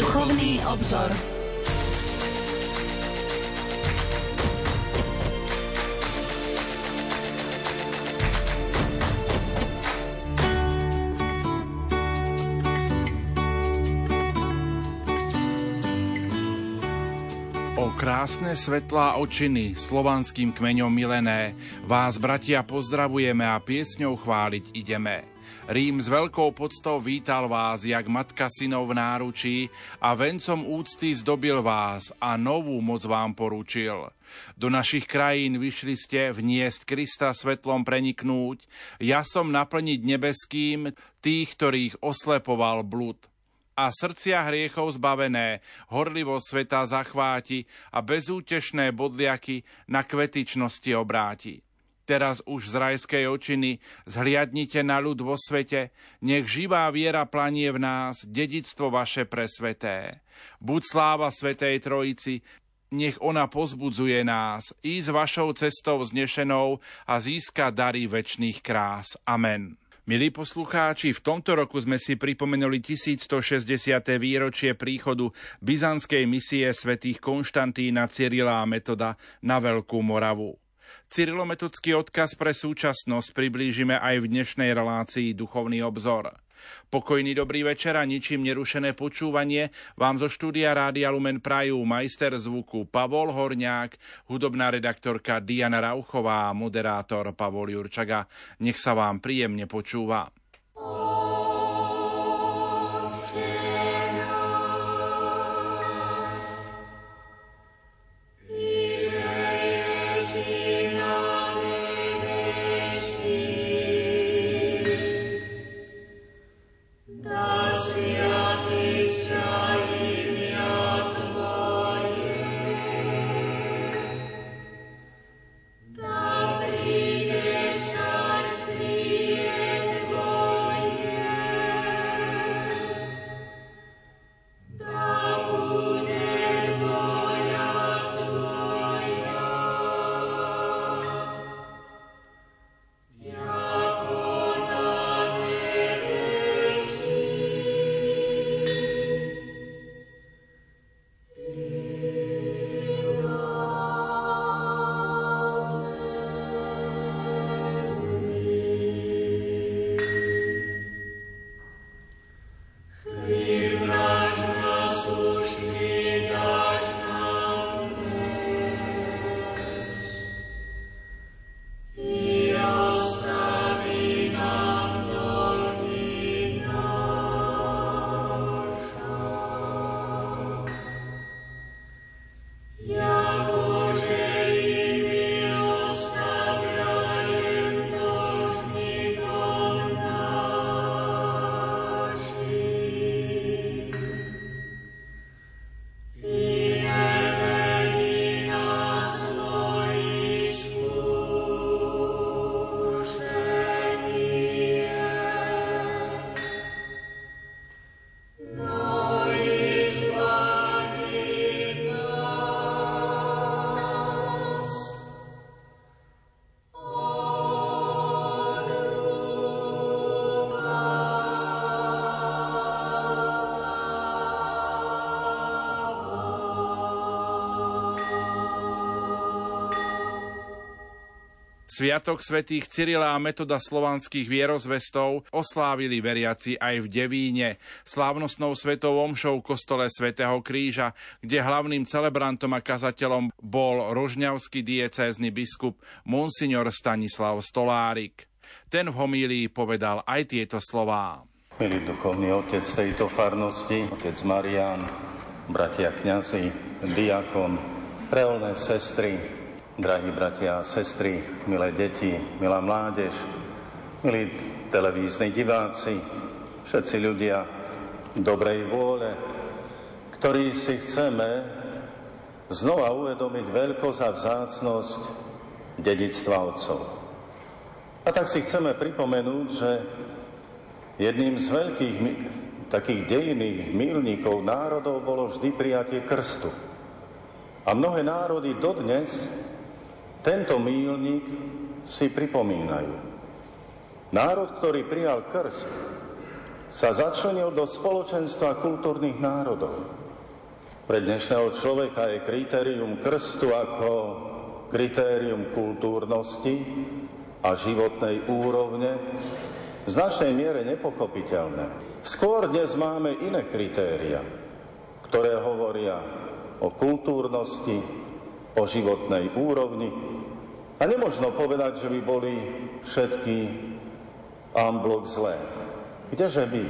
Duchovný obzor. krásne svetlá očiny, slovanským kmeňom milené, vás, bratia, pozdravujeme a piesňou chváliť ideme. Rím s veľkou podstou vítal vás, jak matka synov v náručí a vencom úcty zdobil vás a novú moc vám poručil. Do našich krajín vyšli ste vniesť Krista svetlom preniknúť, ja som naplniť nebeským tých, ktorých oslepoval blud a srdcia hriechov zbavené, horlivo sveta zachváti a bezútešné bodliaky na kvetičnosti obráti. Teraz už z rajskej očiny zhliadnite na ľud vo svete, nech živá viera planie v nás, dedictvo vaše presveté. Buď sláva Svetej Trojici, nech ona pozbudzuje nás, ísť vašou cestou znešenou a získa dary väčšných krás. Amen. Milí poslucháči, v tomto roku sme si pripomenuli 1160. výročie príchodu byzantskej misie svätých Konštantína, Cyrila a Metoda na Veľkú Moravu. Cyrilometodský odkaz pre súčasnosť priblížime aj v dnešnej relácii Duchovný obzor. Pokojný dobrý večer a ničím nerušené počúvanie vám zo štúdia Rádia Lumen Prajú majster zvuku Pavol Horňák, hudobná redaktorka Diana Rauchová a moderátor Pavol Jurčaga. Nech sa vám príjemne počúva. Sviatok svätých Cyrila a metoda slovanských vierozvestov oslávili veriaci aj v Devíne, slávnostnou svetou omšou kostole svätého Kríža, kde hlavným celebrantom a kazateľom bol rožňavský diecézny biskup Monsignor Stanislav Stolárik. Ten v homílii povedal aj tieto slová. Milý duchovný otec tejto farnosti, otec Marian, bratia kňazi, diakon, reolné sestry, Drahí bratia a sestry, milé deti, milá mládež, milí televízni diváci, všetci ľudia dobrej vôle, ktorí si chceme znova uvedomiť veľkosť a vzácnosť dedictva otcov. A tak si chceme pripomenúť, že jedným z veľkých takých dejných milníkov národov bolo vždy prijatie krstu. A mnohé národy dodnes tento mílnik si pripomínajú. Národ, ktorý prijal krst, sa začlenil do spoločenstva kultúrnych národov. Pre dnešného človeka je kritérium krstu ako kritérium kultúrnosti a životnej úrovne v značnej miere nepochopiteľné. Skôr dnes máme iné kritéria, ktoré hovoria o kultúrnosti, o životnej úrovni. A nemožno povedať, že by boli všetky amblok zlé. Kdeže by,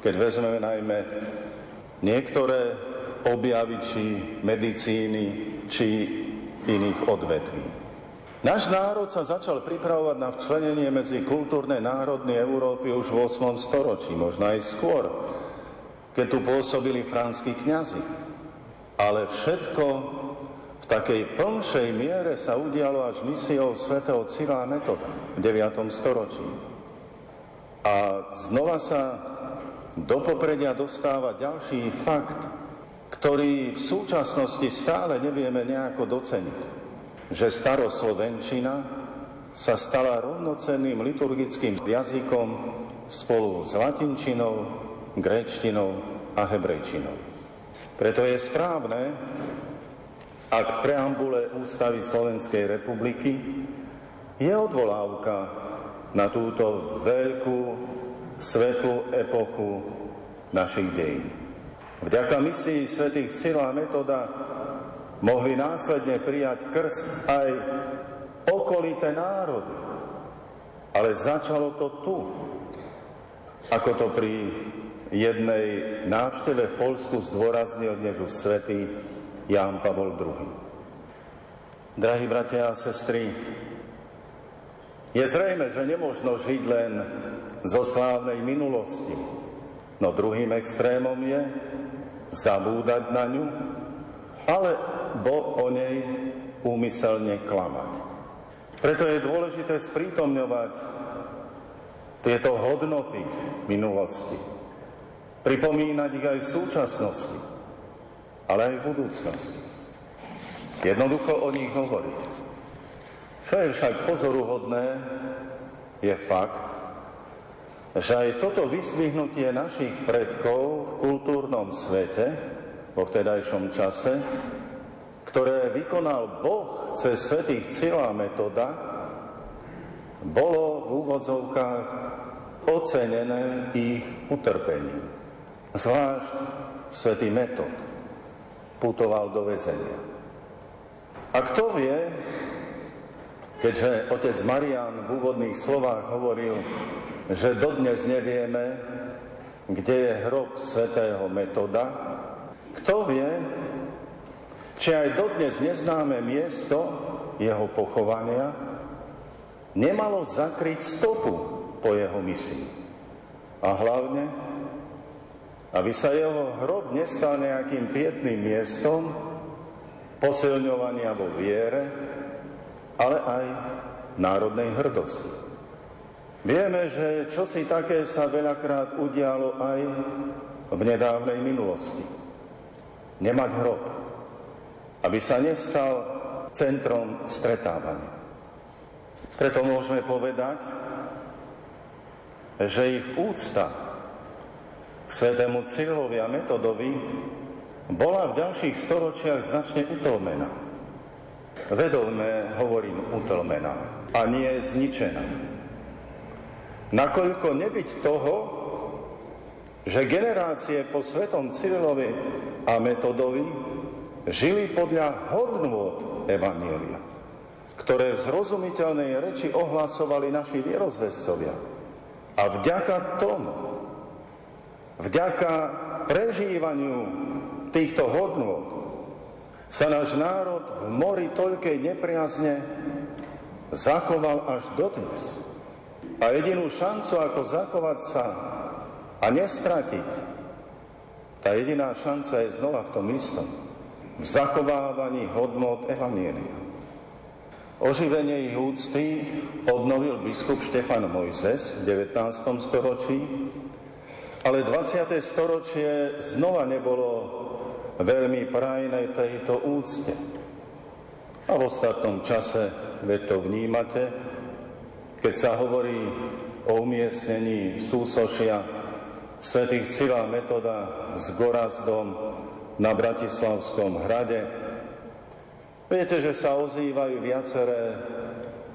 keď vezmeme najmä niektoré objavy či medicíny, či iných odvetví. Náš národ sa začal pripravovať na včlenenie medzi kultúrne národy Európy už v 8. storočí, možno aj skôr, keď tu pôsobili franskí kňazi. Ale všetko v takej plnšej miere sa udialo až misiou svätého Cyrila Metoda v 9. storočí. A znova sa do popredia dostáva ďalší fakt, ktorý v súčasnosti stále nevieme nejako doceniť. Že staroslovenčina sa stala rovnocenným liturgickým jazykom spolu s latinčinou, gréčtinou a hebrejčinou. Preto je správne, ak v preambule Ústavy Slovenskej republiky je odvolávka na túto veľkú svetlú epochu našich dejín. Vďaka misii svätých Cyrila Metoda mohli následne prijať krst aj okolité národy. Ale začalo to tu. Ako to pri jednej návšteve v Polsku zdôraznil dnes už svätý Ján Pavol II. Drahí bratia a sestry, je zrejme, že nemôžno žiť len zo slávnej minulosti, no druhým extrémom je, zabúdať na ňu, alebo o nej úmyselne klamať. Preto je dôležité sprítomňovať tieto hodnoty minulosti. Pripomínať ich aj v súčasnosti, ale aj v budúcnosti. Jednoducho o nich hovoriť. Čo je však pozoruhodné, je fakt, že aj toto vyzdvihnutie našich predkov v kultúrnom svete, vo vtedajšom čase, ktoré vykonal Boh cez svetých Cila metoda, bolo v úvodzovkách ocenené ich utrpením. Zvlášť svetý metod putoval do väzenia. A kto vie, keďže otec Marian v úvodných slovách hovoril že dodnes nevieme, kde je hrob svätého Metoda. Kto vie, či aj dodnes neznáme miesto jeho pochovania nemalo zakryť stopu po jeho misii. A hlavne, aby sa jeho hrob nestal nejakým pietným miestom posilňovania vo viere, ale aj národnej hrdosti. Vieme, že čosi také sa veľakrát udialo aj v nedávnej minulosti. Nemať hrob, aby sa nestal centrom stretávania. Preto môžeme povedať, že ich úcta svetému Cyrilovi a Metodovi bola v ďalších storočiach značne utlmená. Vedovne hovorím utlmená a nie zničená. Nakoľko nebyť toho, že generácie po svetom Cyrilovi a Metodovi žili podľa hodnôt Evanielia, ktoré v zrozumiteľnej reči ohlasovali naši vierozvescovia. A vďaka tomu, vďaka prežívaniu týchto hodnôt, sa náš národ v mori toľkej nepriazne zachoval až dodnes. A jedinú šancu, ako zachovať sa a nestratiť, tá jediná šanca je znova v tom istom. V zachovávaní hodnot Evanielia. Oživenie ich úcty obnovil biskup Štefan Mojzes v 19. storočí, ale 20. storočie znova nebolo veľmi prajné tejto úcte. A v ostatnom čase, veď to vnímate, keď sa hovorí o umiestnení súsošia svätých Cila Metoda s Gorazdom na Bratislavskom hrade. Viete, že sa ozývajú viaceré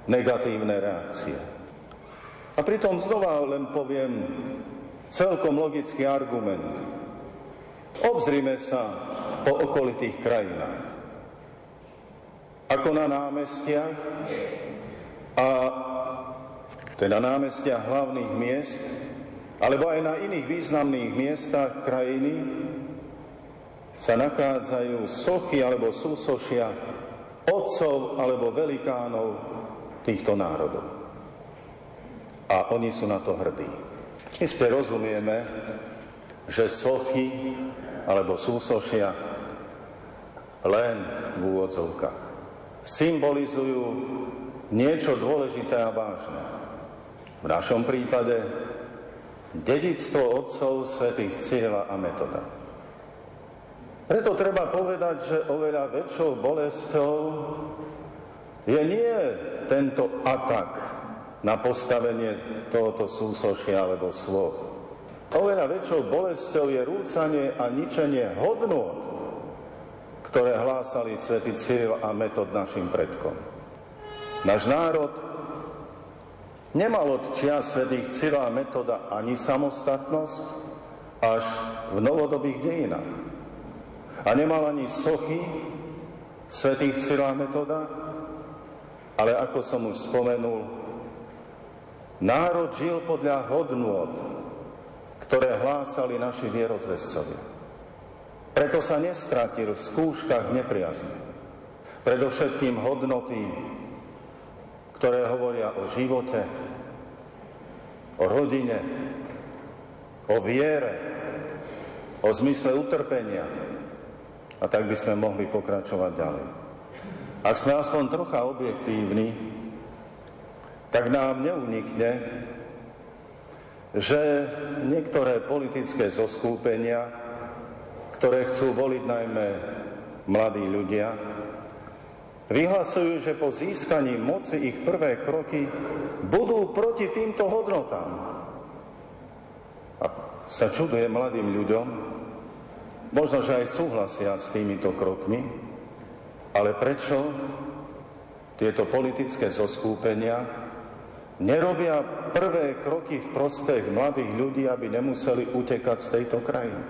negatívne reakcie. A pritom znova len poviem celkom logický argument. Obzrime sa po okolitých krajinách. Ako na námestiach a teda námestiach hlavných miest, alebo aj na iných významných miestach krajiny sa nachádzajú sochy alebo súsošia otcov alebo velikánov týchto národov. A oni sú na to hrdí. Isté rozumieme, že sochy alebo súsošia len v úvodzovkách symbolizujú niečo dôležité a vážne. V našom prípade dedictvo otcov svätých Cieľa a Metoda. Preto treba povedať, že oveľa väčšou bolestou je nie tento atak na postavenie tohoto súsošia alebo svoch. Oveľa väčšou bolestou je rúcanie a ničenie hodnôt, ktoré hlásali svätý Cyril a Metod našim predkom. Náš národ Nemal od čia svetých Cyrila metoda ani samostatnosť až v novodobých dejinách. A nemal ani sochy svetých Cyrila metoda, ale ako som už spomenul, národ žil podľa hodnôt, ktoré hlásali naši vierozvescovia. Preto sa nestratil v skúškach nepriazne. Predovšetkým hodnoty ktoré hovoria o živote, o rodine, o viere, o zmysle utrpenia. A tak by sme mohli pokračovať ďalej. Ak sme aspoň trocha objektívni, tak nám neunikne, že niektoré politické zoskúpenia, ktoré chcú voliť najmä mladí ľudia, Vyhlasujú, že po získaní moci ich prvé kroky budú proti týmto hodnotám. A sa čuduje mladým ľuďom, možno, že aj súhlasia s týmito krokmi, ale prečo tieto politické zoskúpenia nerobia prvé kroky v prospech mladých ľudí, aby nemuseli utekať z tejto krajiny?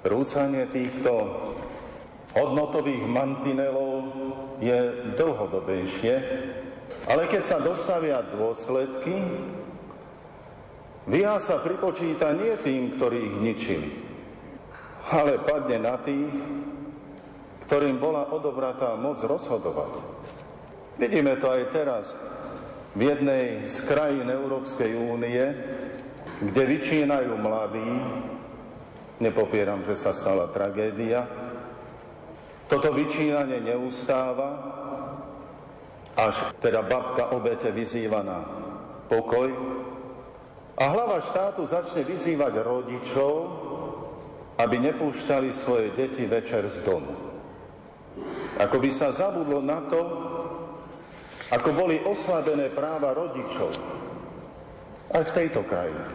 Rúcanie týchto hodnotových mantinelov je dlhodobejšie, ale keď sa dostavia dôsledky, Via sa pripočíta nie tým, ktorí ich ničili, ale padne na tých, ktorým bola odobratá moc rozhodovať. Vidíme to aj teraz v jednej z krajín Európskej únie, kde vyčínajú mladí, nepopieram, že sa stala tragédia, toto vyčínanie neustáva, až teda babka obete vyzýva na pokoj. A hlava štátu začne vyzývať rodičov, aby nepúšťali svoje deti večer z domu. Ako by sa zabudlo na to, ako boli oslabené práva rodičov aj v tejto krajine.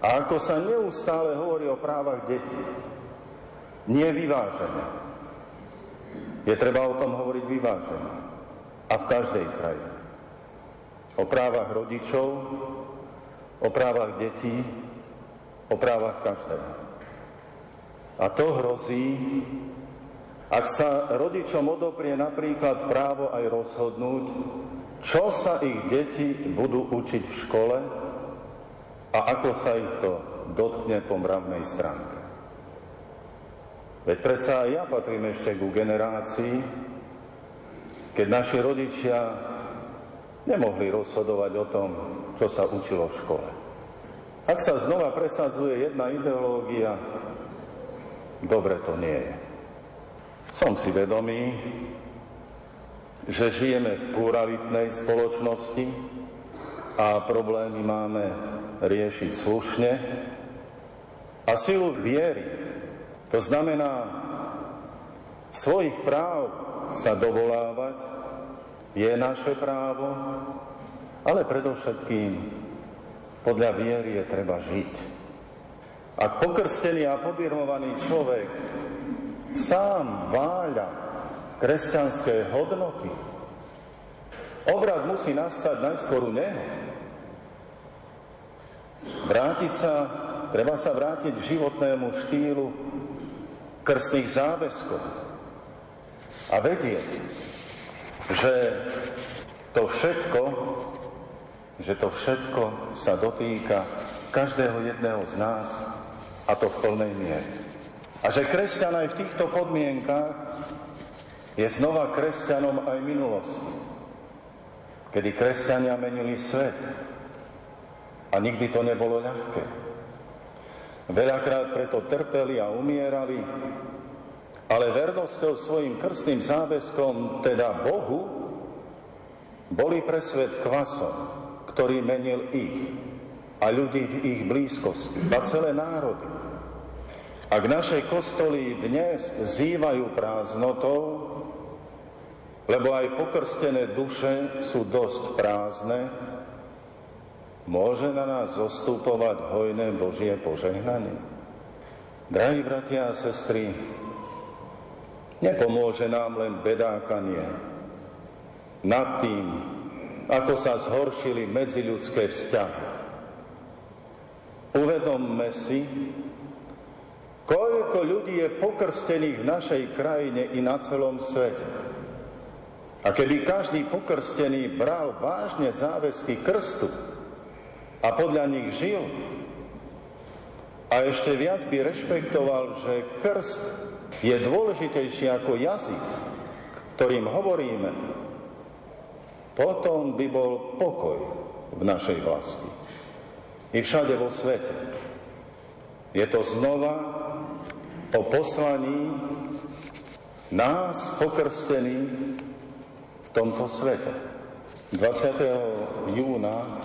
A ako sa neustále hovorí o právach detí nie vyvážené. Je treba o tom hovoriť vyvážené. A v každej krajine. O právach rodičov, o právach detí, o právach každého. A to hrozí, ak sa rodičom odoprie napríklad právo aj rozhodnúť, čo sa ich deti budú učiť v škole a ako sa ich to dotkne po mravnej stránke. Veď predsa aj ja patrím ešte ku generácii, keď naši rodičia nemohli rozhodovať o tom, čo sa učilo v škole. Ak sa znova presadzuje jedna ideológia, dobre to nie je. Som si vedomý, že žijeme v pluralitnej spoločnosti a problémy máme riešiť slušne a silu viery to znamená, svojich práv sa dovolávať je naše právo, ale predovšetkým podľa viery je treba žiť. Ak pokrstený a pobirmovaný človek sám váľa kresťanské hodnoty, obrad musí nastať najskôr u neho. Vrátiť sa, treba sa vrátiť k životnému štýlu krstných záväzkov a vedieť, že to všetko že to všetko sa dotýka každého jedného z nás a to v plnej miere. A že kresťan aj v týchto podmienkách je znova kresťanom aj minulosti, kedy kresťania menili svet a nikdy to nebolo ľahké. Veľakrát preto trpeli a umierali, ale vernosťou svojim krstným záväzkom, teda Bohu, boli pre svet kvasom, ktorý menil ich a ľudí v ich blízkosti, a celé národy. Ak naše kostoly dnes zývajú prázdnotou, lebo aj pokrstené duše sú dosť prázdne, môže na nás zostupovať hojné Božie požehnanie. Drahí bratia a sestry, nepomôže nám len bedákanie nad tým, ako sa zhoršili medziľudské vzťahy. Uvedomme si, koľko ľudí je pokrstených v našej krajine i na celom svete. A keby každý pokrstený bral vážne záväzky krstu a podľa nich žil, a ešte viac by rešpektoval, že krst je dôležitejší ako jazyk, ktorým hovoríme, potom by bol pokoj v našej vlasti. I všade vo svete. Je to znova o poslaní nás pokrstených v tomto svete. 20. júna,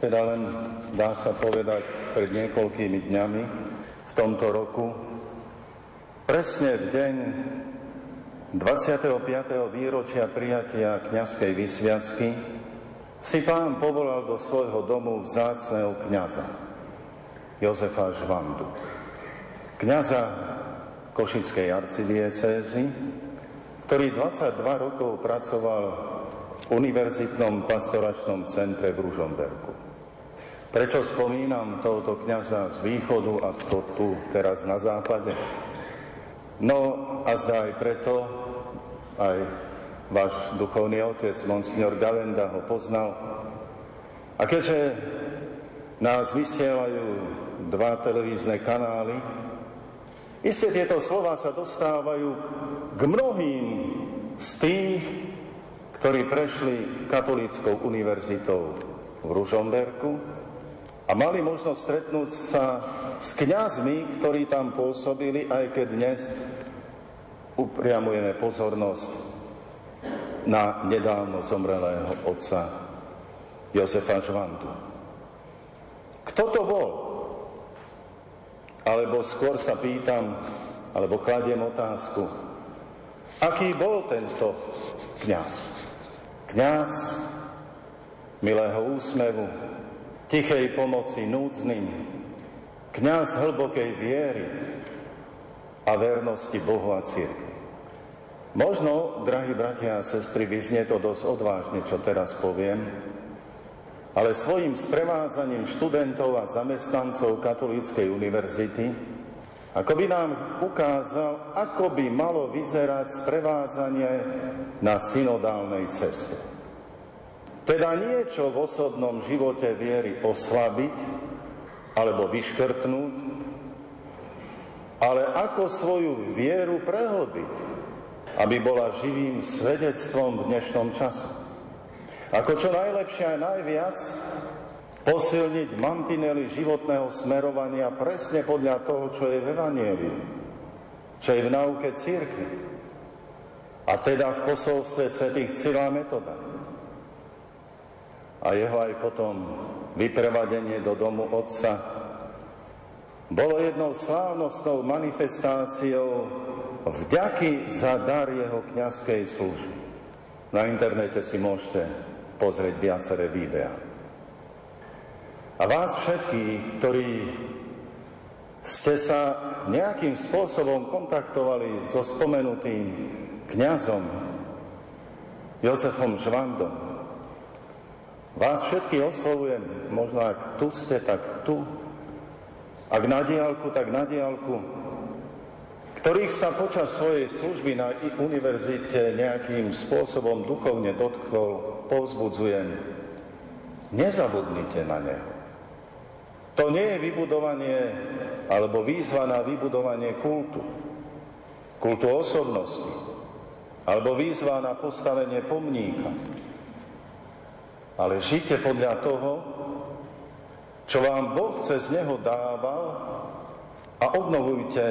teda len dá sa povedať pred niekoľkými dňami v tomto roku, presne v deň 25. výročia prijatia kňazskej vysviacky si pán povolal do svojho domu vzácného kňaza Jozefa Žvandu, kňaza Košickej arcidiecézy, ktorý 22 rokov pracoval v Univerzitnom pastoračnom centre v Ružomberku. Prečo spomínam tohoto kňaza z východu a to tu teraz na západe? No a zdá aj preto, aj váš duchovný otec, monsignor Galenda, ho poznal. A keďže nás vysielajú dva televízne kanály, isté tieto slova sa dostávajú k mnohým z tých, ktorí prešli katolíckou univerzitou v Ružomberku a mali možnosť stretnúť sa s kňazmi, ktorí tam pôsobili, aj keď dnes upriamujeme pozornosť na nedávno zomrelého otca Jozefa Žvandu. Kto to bol? Alebo skôr sa pýtam, alebo kladiem otázku, aký bol tento kňaz? Kňaz milého úsmevu, tichej pomoci núdznym, kňaz hlbokej viery a vernosti Bohu a cirkvi. Možno, drahí bratia a sestry, vyznie to dosť odvážne, čo teraz poviem, ale svojim sprevádzaním študentov a zamestnancov Katolíckej univerzity ako by nám ukázal, ako by malo vyzerať sprevádzanie na synodálnej ceste. Teda niečo v osobnom živote viery oslabiť, alebo vyškrtnúť, ale ako svoju vieru prehlbiť, aby bola živým svedectvom v dnešnom čase. Ako čo najlepšie a najviac posilniť mantinely životného smerovania presne podľa toho, čo je v Evangeliu, čo je v nauke církvy, a teda v posolstve svätých Cyrila Metoda. A jeho aj potom vyprevadenie do domu otca bolo jednou slávnostnou manifestáciou vďaky za dar jeho kňazskej služby. Na internete si môžete pozrieť viaceré videá. A vás všetkých, ktorí ste sa nejakým spôsobom kontaktovali so spomenutým kňazom Jozefom Žvandom. Vás všetkých oslovujem, možno ak tu ste, tak tu, ak na diálku, tak na diálku, ktorých sa počas svojej služby na univerzite nejakým spôsobom duchovne dotkol, povzbudzujem. Nezabudnite na neho. To nie je vybudovanie alebo výzva na vybudovanie kultu, kultu osobnosti, alebo výzva na postavenie pomníka. Ale žite podľa toho, čo vám Boh cez neho dával a obnovujte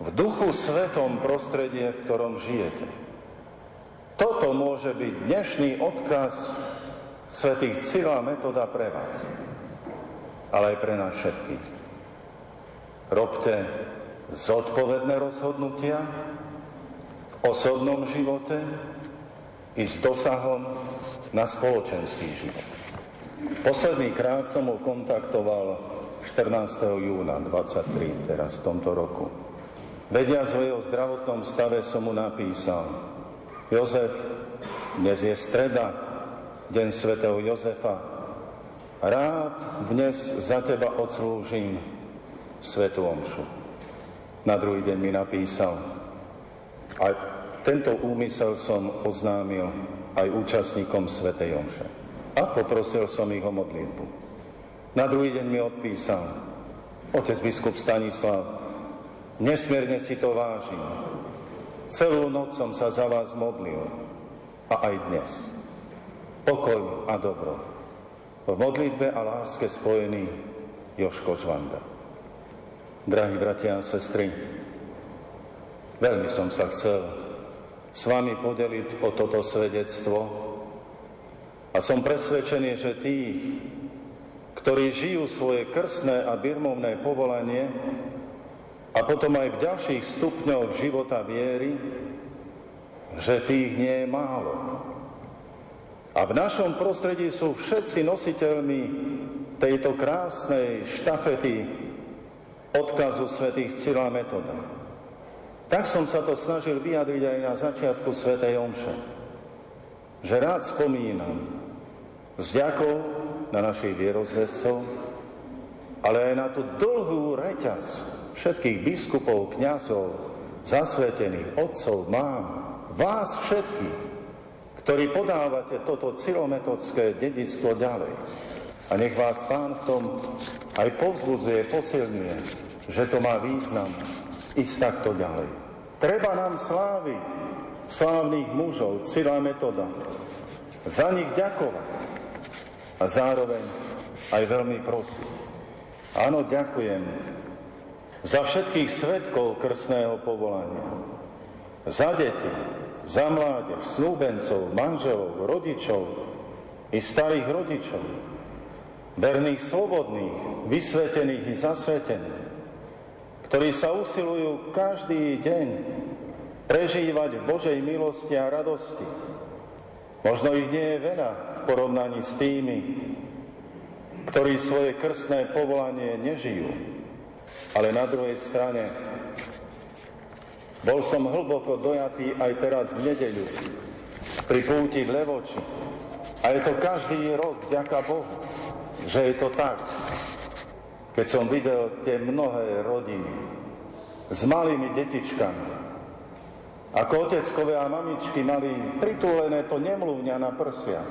v duchu svetom prostredie, v ktorom žijete. Toto môže byť dnešný odkaz svetých Cyrila metoda pre vás, ale aj pre nás všetkých. Robte zodpovedné rozhodnutia v osobnom živote i s dosahom na spoločenský život. Posledný krát som ho kontaktoval 14. júna 23, teraz v tomto roku. Vediac o jeho zdravotnom stave som mu napísal Jozef, dnes je streda, deň svätého Jozefa. Rád dnes za teba odslúžim svetú omšu. Na druhý deň mi napísal a tento úmysel som oznámil aj účastníkom svetej omše a poprosil som ich o modlitbu. Na druhý deň mi odpísal, otec biskup Stanislav, nesmierne si to vážim. Celú noc som sa za vás modlil a aj dnes. Pokoj a dobro. V modlitbe a láske spojený Joško Žvanda. Drahí bratia a sestry, veľmi som sa chcel s vami podeliť o toto svedectvo, a som presvedčený, že tí, ktorí žijú svoje krstné a birmovné povolanie a potom aj v ďalších stupňoch života viery, že tých nie je málo. A v našom prostredí sú všetci nositeľmi tejto krásnej štafety odkazu svätých Cyrila Metoda. Tak som sa to snažil vyjadriť aj na začiatku svätej Omše. Že rád spomínam s ďakou na našich vierozvescov, ale aj na tú dlhú reťaz všetkých biskupov, kňazov, zasvetených, otcov, mám, vás všetkých, ktorí podávate toto cilometodské dedictvo ďalej. A nech vás Pán v tom aj povzbudzuje, posilňuje, že to má význam ísť takto ďalej. Treba nám sláviť slávnych mužov, Cyrila Metoda, za nich ďakovať, a zároveň aj veľmi prosím. Áno, ďakujem za všetkých svetkov krstného povolania, za deti, za mládež, snúbencov, manželov, rodičov i starých rodičov, verných, slobodných, vysvetených i zasvetených, ktorí sa usilujú každý deň prežívať v Božej milosti a radosti. Možno ich nie je veľa, v porovnaní s tými, ktorí svoje krstné povolanie nežijú. Ale na druhej strane bol som hlboko dojatý aj teraz v nedeľu pri púti v Levoči. A je to každý rok, ďaká Bohu, že je to tak. Keď som videl tie mnohé rodiny s malými detičkami, ako oteckové a mamičky mali pritúlené to nemluvňa na prsiach,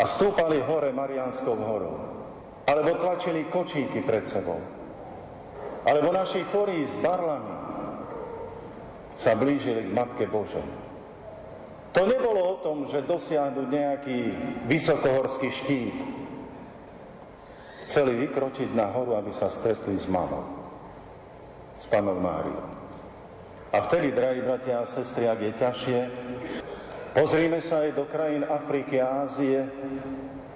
a stúpali hore Marianskou horou. Alebo tlačili kočíky pred sebou. Alebo naši chorí s barlami sa blížili k Matke Božej. To nebolo o tom, že dosiahnu nejaký vysokohorský štít. Chceli vykročiť na horu, aby sa stretli s mamou, s panou Máriou. A vtedy, drahí bratia a sestry, ak je ťažšie, Pozrime sa aj do krajín Afriky a Ázie,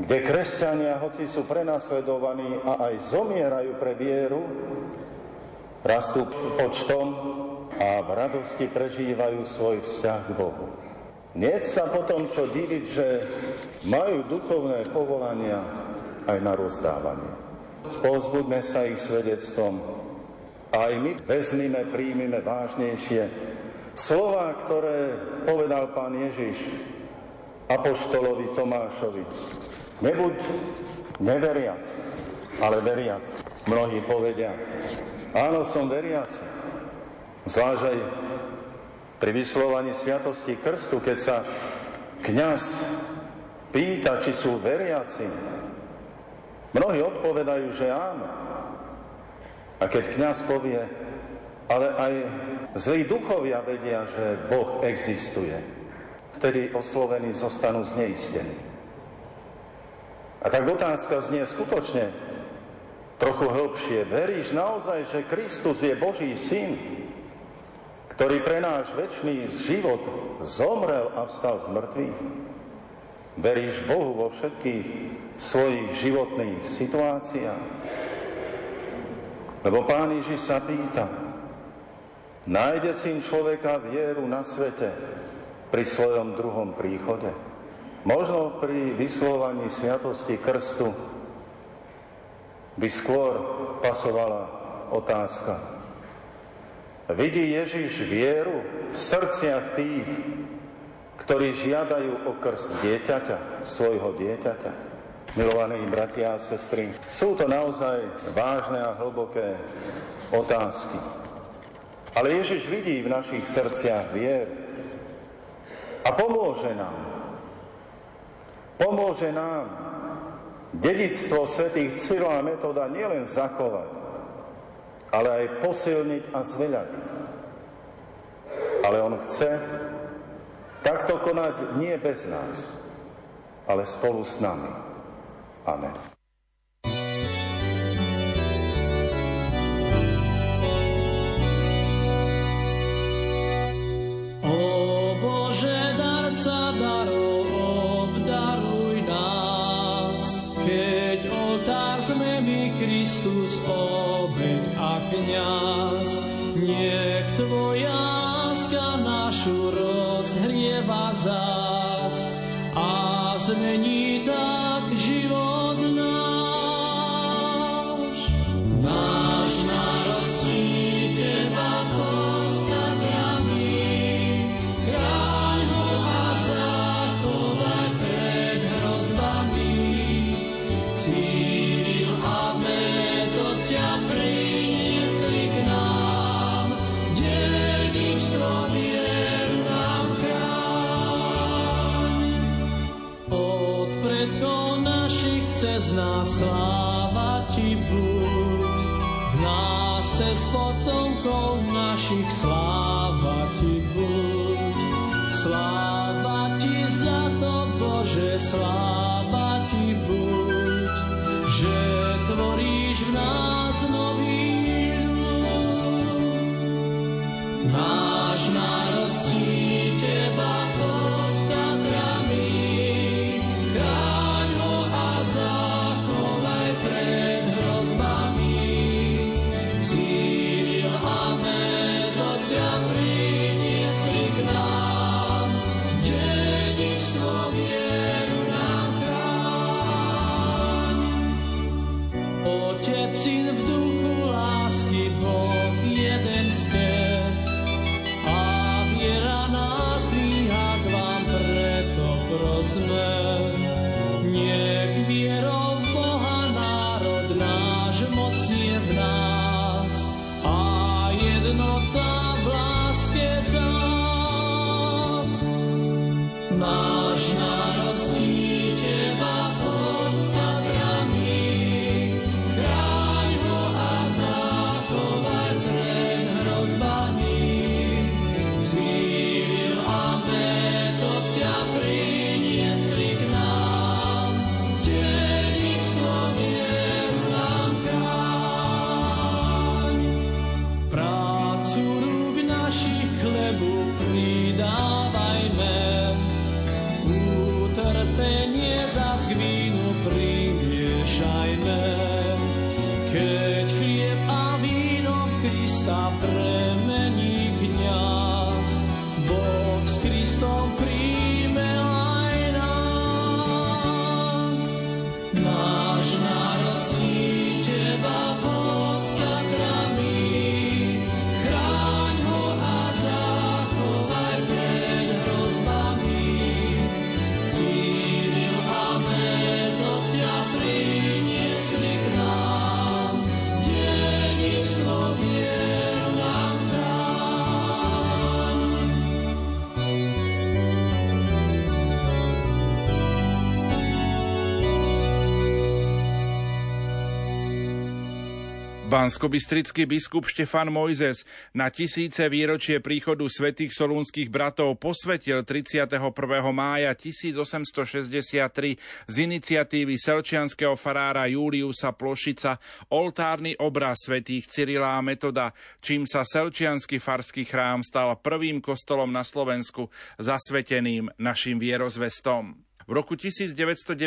kde kresťania, hoci sú prenasledovaní a aj zomierajú pre vieru, rastú počtom a v radosti prežívajú svoj vzťah k Bohu. Nie sa potom čo diviť, že majú duchovné povolania aj na rozdávanie. Pozbuďme sa ich svedectvom a aj my vezmime, príjmime vážnejšie slova, ktoré povedal pán Ježiš apoštolovi Tomášovi. Nebuď neveriac, ale veriac. Mnohí povedia, áno, som veriaci. Zvlášť pri vyslovaní sviatosti krstu, keď sa kňaz pýta, či sú veriaci. Mnohí odpovedajú, že áno. A keď kňaz povie, ale aj zlí duchovia vedia, že Boh existuje, vtedy oslovení zostanú zneistení. A tak otázka znie skutočne trochu hĺbšie. Veríš naozaj, že Kristus je Boží syn? ktorý pre náš väčší život zomrel a vstal z mŕtvych? Veríš Bohu vo všetkých svojich životných situáciách? Lebo Pán Ježiš sa pýta, nájde syn človeka vieru na svete pri svojom druhom príchode? Možno pri vyslovaní sviatosti krstu by skôr pasovala otázka, Vidí Ježiš vieru v srdciach tých, ktorí žiadajú o krst dieťaťa, svojho dieťaťa. Milovaní bratia a sestry, sú to naozaj vážne a hlboké otázky. Ale Ježiš vidí v našich srdciach vier a pomôže nám. Pomôže nám dedictvo svätých Cyrila a Metoda nielen zachovať, ale aj posilniť a zveľadiť. Ale on chce takto konať nie bez nás, ale spolu s nami. Amen. Kniaz. Nech Tvoja láska našu rozhrieva zás a zmení nás cez potomkov našich sláva Ti buď. Sláva Ti za to, Bože, sláva Ti buď, že tvoríš v nás nový ľud. Náš Banskobistrický biskup Štefan Mojzes na tisíce výročie príchodu svätých solúnskych bratov posvetil 31. mája 1863 z iniciatívy selčianského farára Juliusa Plošica oltárny obraz svätých Cyrila a Metoda, čím sa selčiansky farský chrám stal prvým kostolom na Slovensku zasveteným našim vierozvestom. V roku 1998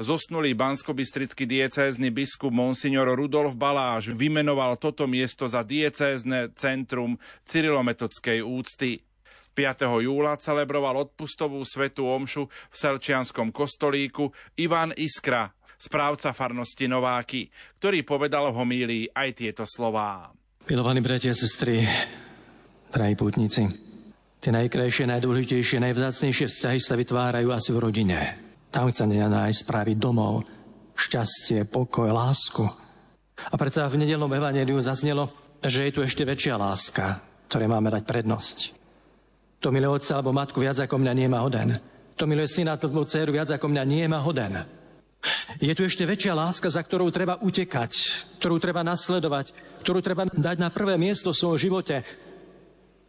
zosnulý banskobistrický diecézny biskup Monsignor Rudolf Baláš vymenoval toto miesto za diecézne centrum cyrilometodskej úcty. 5. júla celebroval odpustovú svetú omšu v Selčianskom kostolíku Ivan Iskra, správca farnosti Nováky, ktorý povedal v homílii aj tieto slová. Milovaní bratia a sestry, drahí pútnici, Tie najkrajšie, najdôležitejšie, najvzácnejšie vzťahy sa vytvárajú asi v rodine. Tam chce nájsť spraviť domov, šťastie, pokoj, lásku. A predsa v nedelnom evaneliu zaznelo, že je tu ešte väčšia láska, ktoré máme dať prednosť. To milé otca alebo matku viac ako mňa nie má hoden. To milé syna alebo dceru viac ako mňa nie má hoden. Je tu ešte väčšia láska, za ktorou treba utekať, ktorú treba nasledovať, ktorú treba dať na prvé miesto v svojom živote,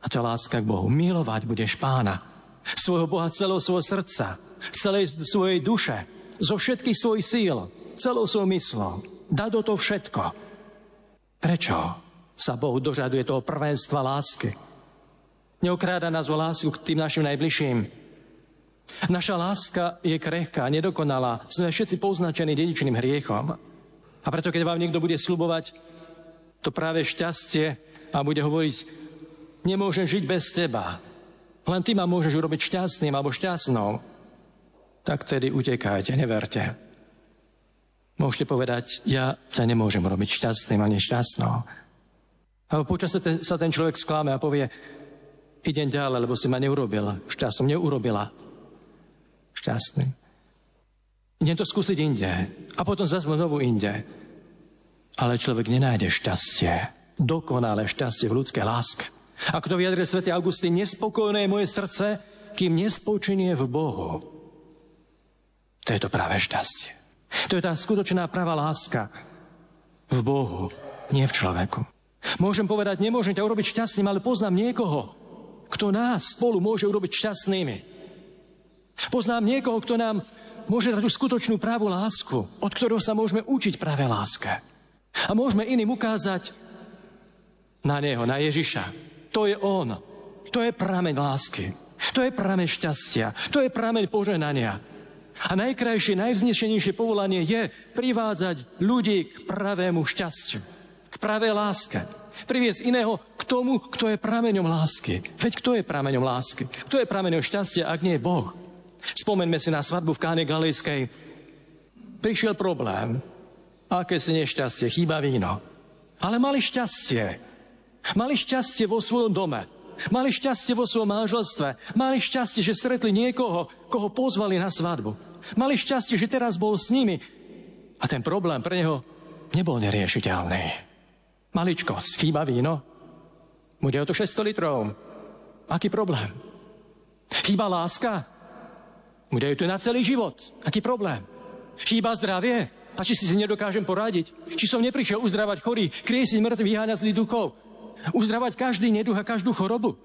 a to je láska k Bohu. Milovať budeš pána. Svojho Boha celého svojho srdca, celej svojej duše, zo všetkých svojich síl, celou svojou myslou. Dá do toho všetko. Prečo sa Bohu dožaduje toho prvenstva lásky? Neokráda nás o lásku k tým našim najbližším. Naša láska je krehká, nedokonalá. Sme všetci poznačení dedičným hriechom. A preto, keď vám niekto bude slubovať to práve šťastie a bude hovoriť, Nemôžem žiť bez teba. Len ty ma môžeš urobiť šťastným alebo šťastnou. Tak tedy utekajte, neverte. Môžete povedať, ja sa nemôžem robiť šťastným ani šťastnou. Alebo počasie sa ten človek sklame a povie, idem ďalej, lebo si ma neurobil šťastným, neurobila šťastný. Idem to skúsiť inde. A potom zase znovu inde. Ale človek nenájde šťastie, dokonalé šťastie v ľudskej láske. Ako to vyjadril svätý Augustín, nespokojné je moje srdce, kým nespočinie v Bohu. To je to práve šťastie. To je tá skutočná pravá láska v Bohu, nie v človeku. Môžem povedať, nemôžem ťa urobiť šťastným, ale poznám niekoho, kto nás spolu môže urobiť šťastnými. Poznám niekoho, kto nám môže dať tú skutočnú pravú lásku, od ktorého sa môžeme učiť práve láske. A môžeme iným ukázať na Neho, na Ježiša, to je On. To je prameň lásky. To je prameň šťastia. To je prameň poženania. A najkrajšie, najvznešenejšie povolanie je privádzať ľudí k pravému šťastiu. K pravé láske. Priviesť iného k tomu, kto je prameňom lásky. Veď kto je prameňom lásky? Kto je prameňom šťastia, ak nie je Boh? Spomeňme si na svadbu v Káne Galejskej. Prišiel problém. Aké si nešťastie, chýba víno. Ale mali šťastie. Mali šťastie vo svojom dome. Mali šťastie vo svojom manželstve. Mali šťastie, že stretli niekoho, koho pozvali na svadbu. Mali šťastie, že teraz bol s nimi. A ten problém pre neho nebol neriešiteľný. Maličkosť, chýba víno. Bude o to 600 litrov. Aký problém? Chýba láska? Bude to na celý život. Aký problém? Chýba zdravie? A či si si nedokážem poradiť? Či som neprišiel uzdravať chorý, kriesiť mŕtvych, vyháňať zlých duchov? Uzdravať každý neduch a každú chorobu.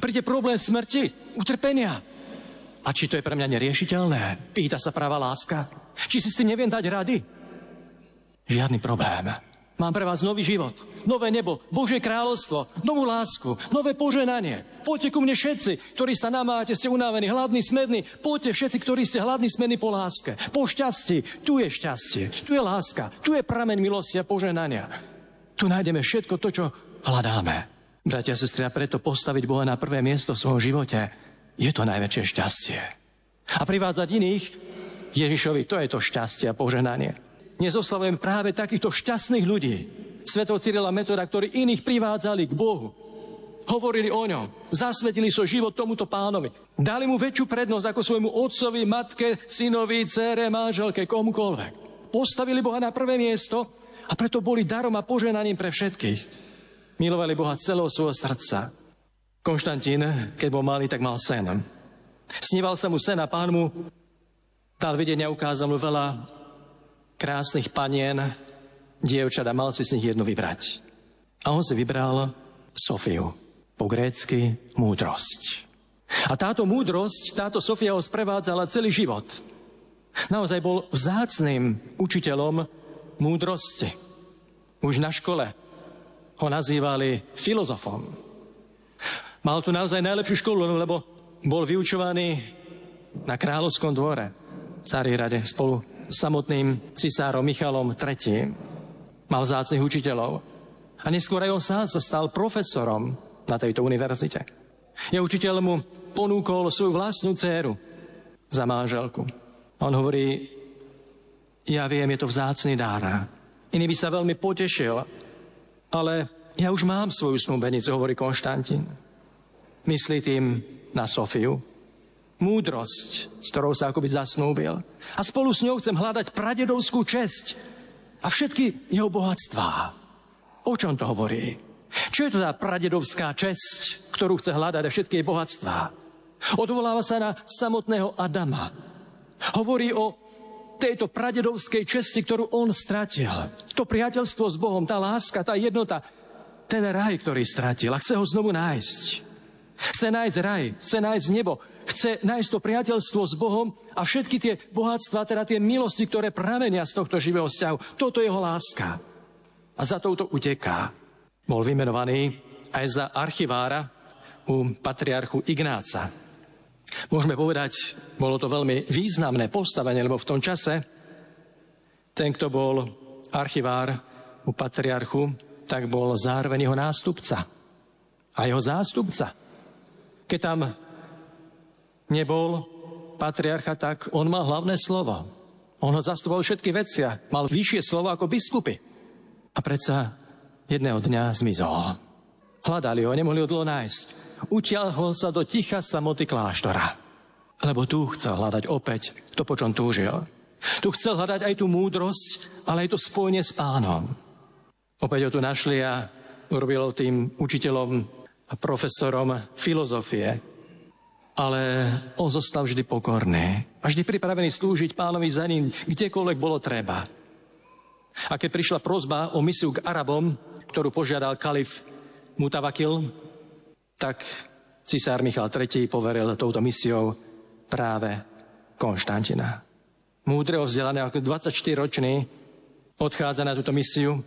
Príde problém smrti, utrpenia. A či to je pre mňa neriešiteľné? Pýta sa práva láska. Či si s tým neviem dať rady? Žiadny problém. Mám pre vás nový život, nové nebo, Božie kráľovstvo, novú lásku, nové poženanie. Poďte ku mne všetci, ktorí sa namáte, ste unavení, hladní, smední. Poďte všetci, ktorí ste hladní, smední po láske, po šťastí. Tu je šťastie, tu je láska, tu je prameň milosti a poženania. Tu nájdeme všetko to, čo hľadáme. Bratia a sestry, a preto postaviť Boha na prvé miesto v svojom živote je to najväčšie šťastie. A privádzať iných Ježišovi, to je to šťastie a poženanie. Dnes oslavujem práve takýchto šťastných ľudí. Svetov Cyrila Metoda, ktorí iných privádzali k Bohu. Hovorili o ňom. Zasvetili svoj život tomuto pánovi. Dali mu väčšiu prednosť ako svojmu otcovi, matke, synovi, cére, manželke, komukoľvek. Postavili Boha na prvé miesto a preto boli darom a poženaním pre všetkých. Milovali Boha celého svojho srdca. Konštantín, keď bol malý, tak mal sen. Sníval sa mu sen a pán mu dal vidieť a ukázal mu veľa krásnych panien dievčat a mal si z nich jednu vybrať. A on si vybral Sofiu, po grécky múdrosť. A táto múdrosť, táto Sofia ho sprevádzala celý život. Naozaj bol vzácným učiteľom múdrosti. Už na škole ho nazývali filozofom. Mal tu naozaj najlepšiu školu, lebo bol vyučovaný na kráľovskom dvore v rade spolu s samotným cisárom Michalom III. Mal vzácných učiteľov. A neskôr aj on sám sa stal profesorom na tejto univerzite. Jeho učiteľ mu ponúkol svoju vlastnú dceru za manželku. On hovorí, ja viem, je to vzácný dára. Iný by sa veľmi potešil, ale ja už mám svoju snúbenicu, hovorí Konštantín. Myslí tým na Sofiu. Múdrosť, s ktorou sa akoby zasnúbil. A spolu s ňou chcem hľadať pradedovskú česť a všetky jeho bohatstvá. O čom to hovorí? Čo je to tá pradedovská česť, ktorú chce hľadať a všetky jej bohatstvá? Odvoláva sa na samotného Adama. Hovorí o tejto pradedovskej česti, ktorú on stratil. To priateľstvo s Bohom, tá láska, tá jednota, ten raj, ktorý stratil a chce ho znovu nájsť. Chce nájsť raj, chce nájsť nebo, chce nájsť to priateľstvo s Bohom a všetky tie bohatstva, teda tie milosti, ktoré pramenia z tohto živého vzťahu. Toto je jeho láska. A za touto uteká. Bol vymenovaný aj za archivára u patriarchu Ignáca. Môžeme povedať, bolo to veľmi významné postavenie, lebo v tom čase ten, kto bol archivár u patriarchu, tak bol zároveň jeho nástupca a jeho zástupca. Keď tam nebol patriarcha, tak on mal hlavné slovo. On ho zastupoval všetky vecia, mal vyššie slovo ako biskupy. A predsa jedného dňa zmizol. Hľadali ho, nemohli ho dlho nájsť utiahol sa do ticha samoty kláštora. Lebo tu chcel hľadať opäť to, po čom túžil. Tu chcel hľadať aj tú múdrosť, ale aj to spojenie s pánom. Opäť ho tu našli a urobil tým učiteľom a profesorom filozofie. Ale on zostal vždy pokorný a vždy pripravený slúžiť pánovi za ním, kdekoľvek bolo treba. A keď prišla prozba o misiu k Arabom, ktorú požiadal kalif Mutavakil, tak cisár Michal III poveril touto misiou práve Konštantina. Múdreho vzdelaného ako 24-ročný odchádza na túto misiu,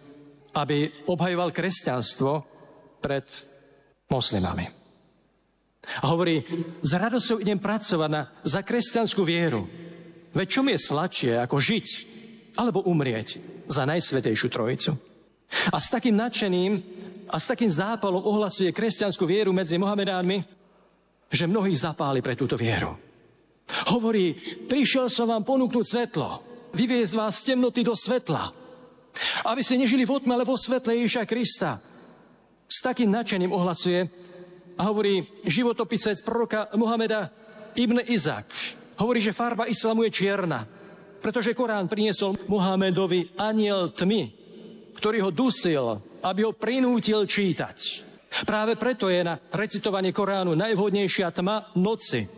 aby obhajoval kresťanstvo pred moslimami. A hovorí, s radosťou idem pracovať na, za kresťanskú vieru. Veď čo mi je sladšie, ako žiť alebo umrieť za Najsvetejšiu Trojicu? A s takým nadšením a s takým zápalom ohlasuje kresťanskú vieru medzi Mohamedánmi, že mnohí zapáli pre túto vieru. Hovorí, prišiel som vám ponúknuť svetlo, vyviezť vás z temnoty do svetla, aby ste nežili v otme, ale vo svetle Ježiša Krista. S takým nadšením ohlasuje a hovorí životopisec proroka Mohameda Ibn Izak. Hovorí, že farba islamu je čierna, pretože Korán priniesol Mohamedovi aniel tmy, ktorý ho dusil, aby ho prinútil čítať. Práve preto je na recitovanie Koránu najvhodnejšia tma noci.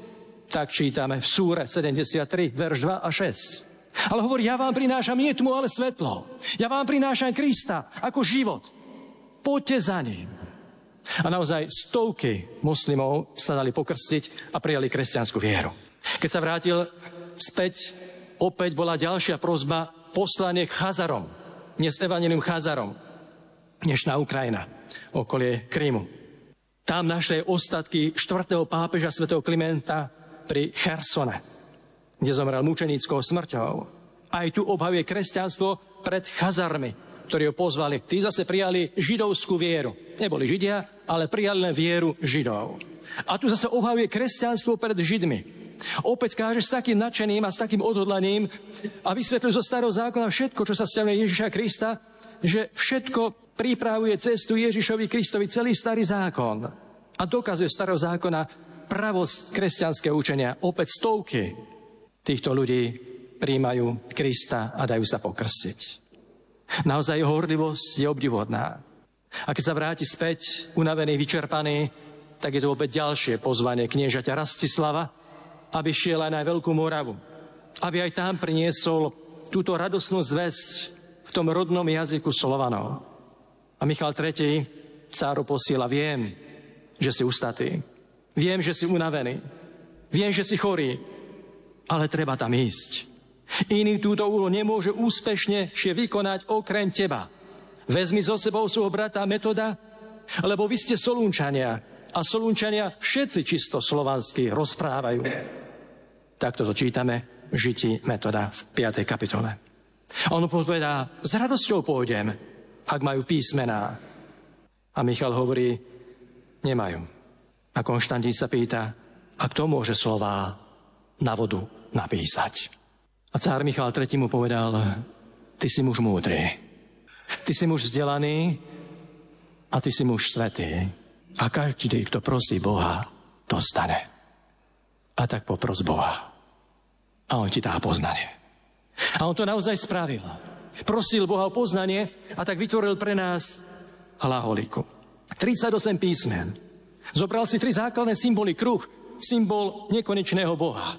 Tak čítame v súre 73, verš 2 a 6. Ale hovorí, ja vám prinášam nie tmu, ale svetlo. Ja vám prinášam Krista ako život. Poďte za ním. A naozaj stovky muslimov sa dali pokrstiť a prijali kresťanskú vieru. Keď sa vrátil späť, opäť bola ďalšia prozba poslanie k Chazarom dnes evanelium Cházarom, dnešná Ukrajina, okolie Krymu. Tam našli ostatky štvrtého pápeža svätého Klimenta pri Chersone, kde zomrel mučenickou smrťou. Aj tu obhavuje kresťanstvo pred Chazarmi, ktorí ho pozvali. Tí zase prijali židovskú vieru. Neboli židia, ale prijali len vieru židov. A tu zase obhavuje kresťanstvo pred židmi. Opäť káže s takým nadšením a s takým odhodlaním a vysvetlil zo starého zákona všetko, čo sa stiavne Ježiša Krista, že všetko pripravuje cestu Ježišovi Kristovi celý starý zákon. A dokazuje starého zákona pravosť kresťanského učenia. Opäť stovky týchto ľudí príjmajú Krista a dajú sa pokrstiť. Naozaj jeho horlivosť je obdivodná. A keď sa vráti späť, unavený, vyčerpaný, tak je to opäť ďalšie pozvanie kniežaťa Rastislava, aby šiel aj na Veľkú Moravu. Aby aj tam priniesol túto radosnú zväzť v tom rodnom jazyku Slovanov. A Michal III. cáru posiela, viem, že si ustatý. Viem, že si unavený. Viem, že si chorý. Ale treba tam ísť. Iný túto úlohu nemôže úspešne vykonať okrem teba. Vezmi so sebou svojho brata Metoda, lebo vy ste Solúnčania a Solúnčania všetci čisto slovansky rozprávajú. Takto to čítame v žití Metoda v 5. kapitole. On povedá, s radosťou pôjdem, ak majú písmená. A Michal hovorí, nemajú. A Konštantín sa pýta, a kto môže slová na vodu napísať? A cár Michal III mu povedal, ty si muž múdry, ty si muž vzdelaný a ty si muž svetý. A každý, kto prosí Boha, dostane. A tak popros Boha. A on ti dá poznanie. A on to naozaj spravil. Prosil Boha o poznanie a tak vytvoril pre nás hlaholiku. 38 písmen. Zobral si tri základné symboly. Kruh, symbol nekonečného Boha.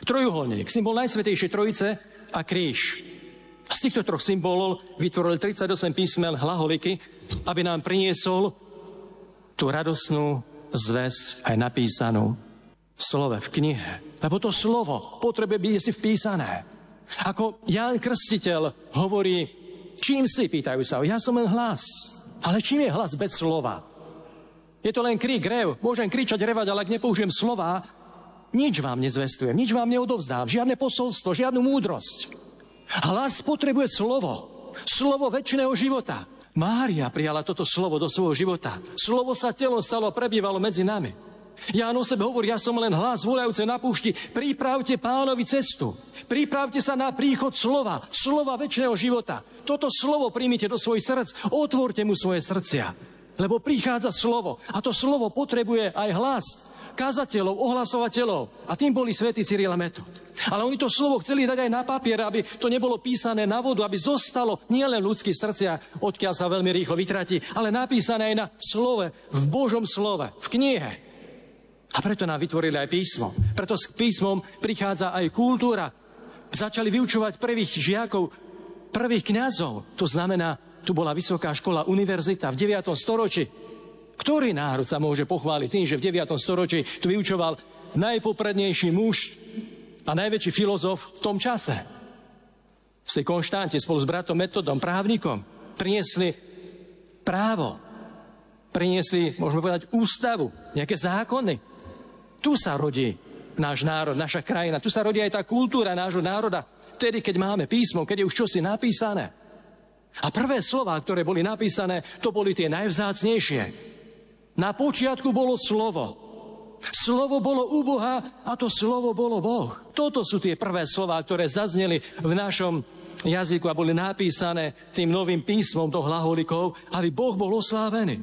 Trojuholník, symbol Najsvetejšej Trojice a kríž. Z týchto troch symbolov vytvoril 38 písmen hlaholiky, aby nám priniesol tú radosnú zväzť aj napísanú v slove, v knihe. Lebo to slovo potrebuje byť si vpísané. Ako Ján Krstiteľ hovorí, čím si, pýtajú sa, ja som len hlas. Ale čím je hlas bez slova? Je to len krík, rev. Môžem kričať, revať, ale ak nepoužijem slova, nič vám nezvestujem, nič vám neodovzdám, žiadne posolstvo, žiadnu múdrosť. Hlas potrebuje slovo. Slovo väčšiného života. Mária prijala toto slovo do svojho života. Slovo sa telom stalo prebývalo medzi nami. Ján o sebe hovorí, ja som len hlas volajúce na púšti, pripravte pánovi cestu. Pripravte sa na príchod slova, slova väčšného života. Toto slovo príjmite do svojich srdc, otvorte mu svoje srdcia. Lebo prichádza slovo a to slovo potrebuje aj hlas, kazateľov, ohlasovateľov. A tým boli svätí Cyril a Metod. Ale oni to slovo chceli dať aj na papier, aby to nebolo písané na vodu, aby zostalo nielen v ľudských srdciach, odkiaľ sa veľmi rýchlo vytratí, ale napísané aj na slove, v Božom slove, v knihe. A preto nám vytvorili aj písmo. Preto s písmom prichádza aj kultúra. Začali vyučovať prvých žiakov, prvých kňazov. To znamená, tu bola vysoká škola, univerzita v 9. storočí. Ktorý národ sa môže pochváliť tým, že v 9. storočí tu vyučoval najpoprednejší muž a najväčší filozof v tom čase? V tej Konštante spolu s bratom Metodom, právnikom, priniesli právo, priniesli, môžeme povedať, ústavu, nejaké zákony. Tu sa rodí náš národ, naša krajina. Tu sa rodí aj tá kultúra nášho národa. Vtedy, keď máme písmo, keď je už čosi napísané. A prvé slova, ktoré boli napísané, to boli tie najvzácnejšie. Na počiatku bolo slovo. Slovo bolo u Boha a to slovo bolo Boh. Toto sú tie prvé slova, ktoré zazneli v našom jazyku a boli napísané tým novým písmom do hlaholikov, aby Boh bol oslávený.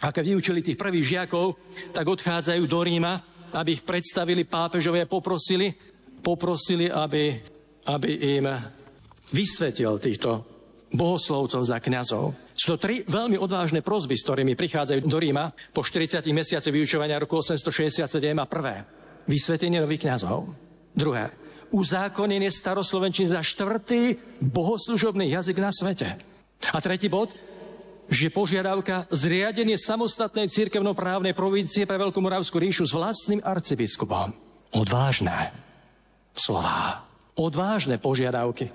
A keď vyučili tých prvých žiakov, tak odchádzajú do Ríma aby ich predstavili pápežovi a poprosili, poprosili, aby, aby im vysvetil týchto bohoslovcov za kňazov. Sú to tri veľmi odvážne prozby, s ktorými prichádzajú do Ríma po 40 mesiaci vyučovania roku 867 a prvé. Vysvetenie nových kňazov. Druhé. Uzákonenie staroslovenčiny za štvrtý bohoslužobný jazyk na svete. A tretí bod že požiadavka zriadenie samostatnej církevnoprávnej provincie pre Veľkú Moravskú ríšu s vlastným arcibiskupom. Odvážne slová. Odvážne požiadavky.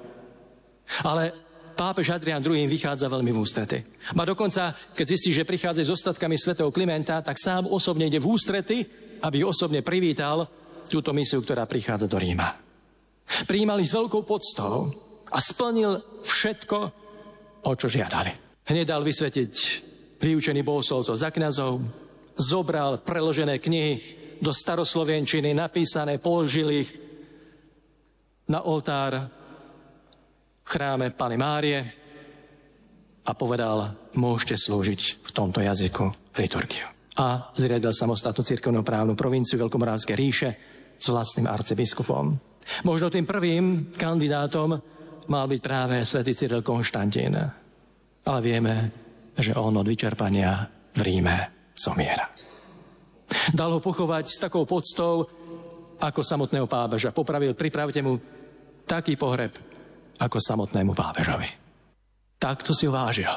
Ale pápež Adrian II vychádza veľmi v ústrety. A dokonca, keď zistí, že prichádza s ostatkami svätého Klimenta, tak sám osobne ide v ústrety, aby osobne privítal túto misiu, ktorá prichádza do Ríma. Prijímali s veľkou poctou a splnil všetko, o čo žiadali. Hneď dal vysvetiť vyučený bohoslovcov za kniazov, zobral preložené knihy do staroslovenčiny, napísané, položil ich na oltár v chráme Pany Márie a povedal, môžete slúžiť v tomto jazyku liturgiu. A zriadil samostatnú cirkevnú právnu provinciu Veľkomorávskej ríše s vlastným arcibiskupom. Možno tým prvým kandidátom mal byť práve svätý Cyril Konštantín, ale vieme, že on od vyčerpania v Ríme zomiera. Dal ho pochovať s takou poctou ako samotného pápeža. Popravil, pripravte mu taký pohreb, ako samotnému pápežovi. Takto si ho vážil.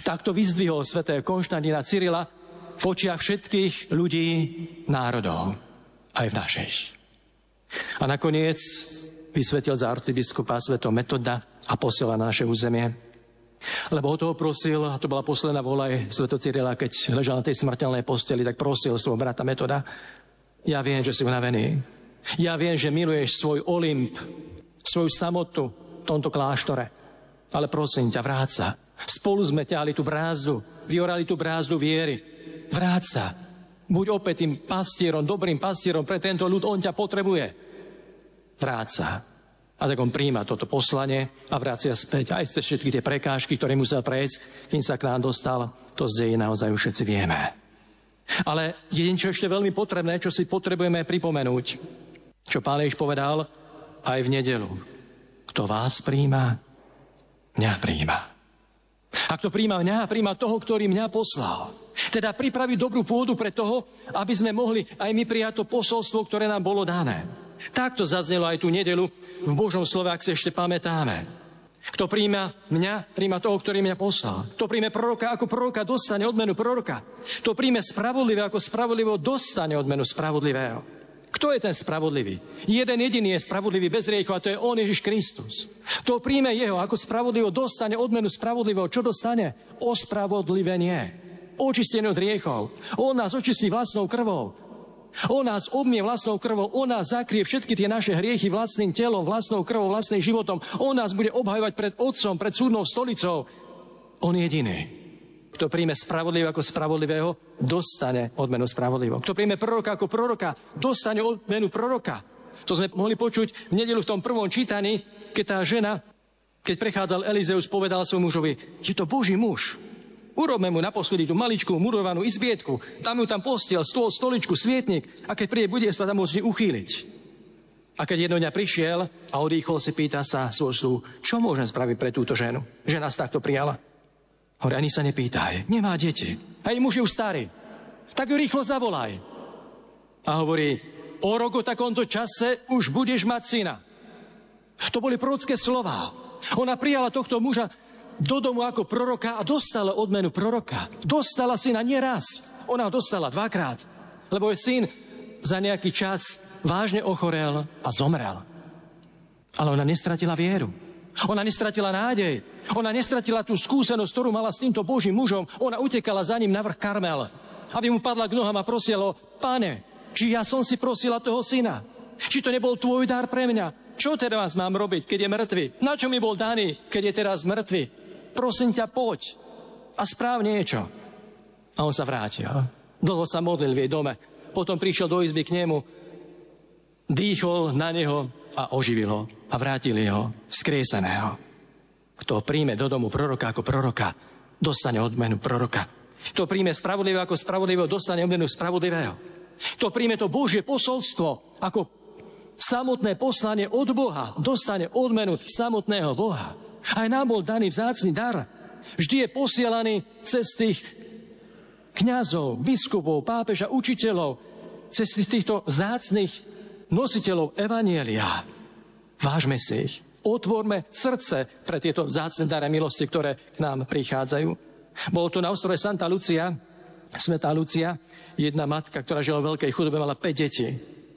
Takto vyzdvihol svätého Konštantína Cyrila v očiach všetkých ľudí, národov, aj v našej. A nakoniec vysvetil za arcibiskupa sveto metoda a posiela na naše územie lebo ho toho prosil, a to bola posledná vola aj Sveto Cyrila, keď ležal na tej smrteľnej posteli, tak prosil svojho brata Metoda, ja viem, že si unavený. Ja viem, že miluješ svoj Olymp, svoju samotu v tomto kláštore. Ale prosím ťa, vráca. Spolu sme ťahli tú brázdu, vyorali tú brázdu viery. Vráca. Buď opäť tým pastierom, dobrým pastierom pre tento ľud, on ťa potrebuje. Vráca. A tak on príjma toto poslanie a vracia späť aj cez všetky tie prekážky, ktoré musel prejsť, kým sa k nám dostal. To z dejí naozaj už všetci vieme. Ale jedin, čo ešte veľmi potrebné, čo si potrebujeme pripomenúť, čo pán Ježiš povedal aj v nedelu. Kto vás príjma, mňa príjma. A kto príjma mňa, príjma toho, ktorý mňa poslal. Teda pripraviť dobrú pôdu pre toho, aby sme mohli aj my prijať to posolstvo, ktoré nám bolo dané. Takto zaznelo aj tú nedelu v Božom slove, ak si ešte pamätáme. Kto príjma mňa, príjma toho, ktorý mňa poslal. Kto príjme proroka ako proroka, dostane odmenu proroka. Kto príjme spravodlivé ako spravodlivo, dostane odmenu spravodlivého. Kto je ten spravodlivý? Jeden jediný je spravodlivý bez riechu a to je On Ježiš Kristus. Kto príjme Jeho ako spravodlivo, dostane odmenu spravodlivého. Čo dostane? Ospravodlivenie. Očistenie od riechov. On nás očistí vlastnou krvou. On nás obmie vlastnou krvou, on nás zakrie všetky tie naše hriechy vlastným telom, vlastnou krvou, vlastným životom. On nás bude obhajovať pred Otcom, pred súdnou stolicou. On jediný. Kto príjme spravodlivého ako spravodlivého, dostane odmenu spravodlivého. Kto príjme proroka ako proroka, dostane odmenu proroka. To sme mohli počuť v nedelu v tom prvom čítaní, keď tá žena, keď prechádzal Elizeus, povedal svojmu mužovi, je to Boží muž. Urobme mu naposledy tú maličkú murovanú izbietku, tam ju tam postiel, stôl, stoličku, svietnik a keď príde, bude sa tam môcť uchýliť. A keď jedno dňa prišiel a odýchol si, pýta sa svoj čo môžem spraviť pre túto ženu, že nás takto prijala. Hovorí, ani sa nepýtaj, nemá deti. A jej muž je už starý. Tak ju rýchlo zavolaj. A hovorí, o rok o takomto čase už budeš mať syna. To boli prorocké slova. Ona prijala tohto muža do domu ako proroka a dostala odmenu proroka. Dostala syna nieraz. Ona ho dostala dvakrát, lebo jej syn za nejaký čas vážne ochorel a zomrel. Ale ona nestratila vieru. Ona nestratila nádej. Ona nestratila tú skúsenosť, ktorú mala s týmto Božím mužom. Ona utekala za ním na vrch Karmel, aby mu padla k nohám a prosila, pane, či ja som si prosila toho syna? Či to nebol tvoj dar pre mňa? Čo teraz mám robiť, keď je mŕtvy? Na čo mi bol daný, keď je teraz mŕtvy? prosím ťa, poď a správ niečo. A on sa vrátil. Dlho sa modlil v jej dome. Potom prišiel do izby k nemu, dýchol na neho a oživil ho a vrátil ho skrieseného. Kto príjme do domu proroka ako proroka, dostane odmenu proroka. Kto príjme spravodlivého ako spravodlivého, dostane odmenu spravodlivého. Kto príjme to Božie posolstvo ako samotné poslanie od Boha, dostane odmenu samotného Boha. Aj nám bol daný vzácný dar. Vždy je posielaný cez tých kňazov, biskupov, pápeža, učiteľov, cez týchto vzácných nositeľov Evanielia. Vážme si ich. Otvorme srdce pre tieto vzácne dare milosti, ktoré k nám prichádzajú. Bolo to na ostrove Santa Lucia, Svetá Lucia, jedna matka, ktorá žila v veľkej chudobe, mala 5 detí.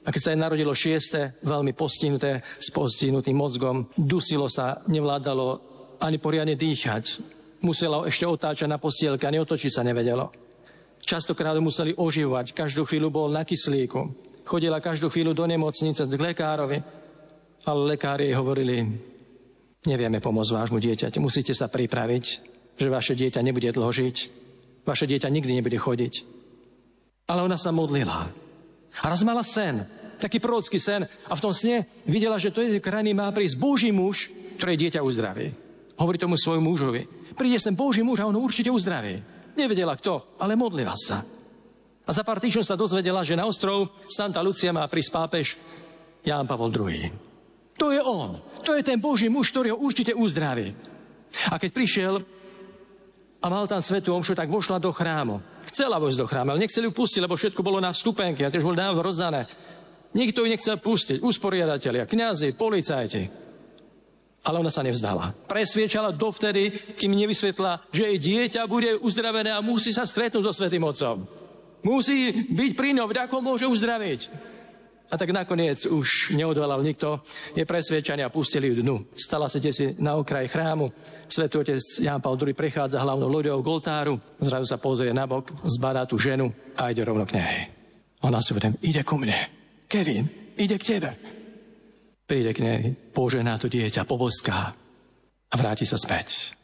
A keď sa jej narodilo šieste, veľmi postihnuté, s postihnutým mozgom, dusilo sa, nevládalo ani poriadne dýchať. Musela ešte otáčať na postielke a neotočiť sa nevedelo. Častokrát museli oživovať, každú chvíľu bol na kyslíku. Chodila každú chvíľu do nemocnice k lekárovi, ale lekári jej hovorili, nevieme pomôcť vášmu dieťaťu, musíte sa pripraviť, že vaše dieťa nebude dlho žiť, vaše dieťa nikdy nebude chodiť. Ale ona sa modlila. A raz mala sen, taký prorocký sen a v tom sne videla, že to je krajiny má prísť Boží muž, ktoré dieťa uzdraví. Hovorí tomu svojmu mužovi. Príde sem Boží muž a on ho určite uzdraví. Nevedela kto, ale modlila sa. A za pár týždňov sa dozvedela, že na ostrov Santa Lucia má prísť pápež Ján Pavol II. To je on. To je ten Boží muž, ktorý ho určite uzdraví. A keď prišiel a mal tam svetú omšu, tak vošla do chrámu. Chcela vojsť do chrámu, ale nechceli ju pustiť, lebo všetko bolo na vstupenke a tiež bolo dávno rozdané. Nikto ju nechcel pustiť. Usporiadatelia, kňazi, policajti. Ale ona sa nevzdala. Presviečala dovtedy, kým nevysvetla, že jej dieťa bude uzdravené a musí sa stretnúť so Svetým Otcom. Musí byť pri ňom, ako môže uzdraviť. A tak nakoniec už neodvalal nikto, je a pustili ju dnu. Stala sa si na okraji chrámu. Svetý otec Jan Paul II prechádza hlavnou loďou k oltáru, zrazu sa pozrie na bok, zbadá tú ženu a ide rovno k nej. Ona si vedem, ide ku mne. Kevin, ide k tebe. Príde k nej, požená to dieťa, poboská a vráti sa späť.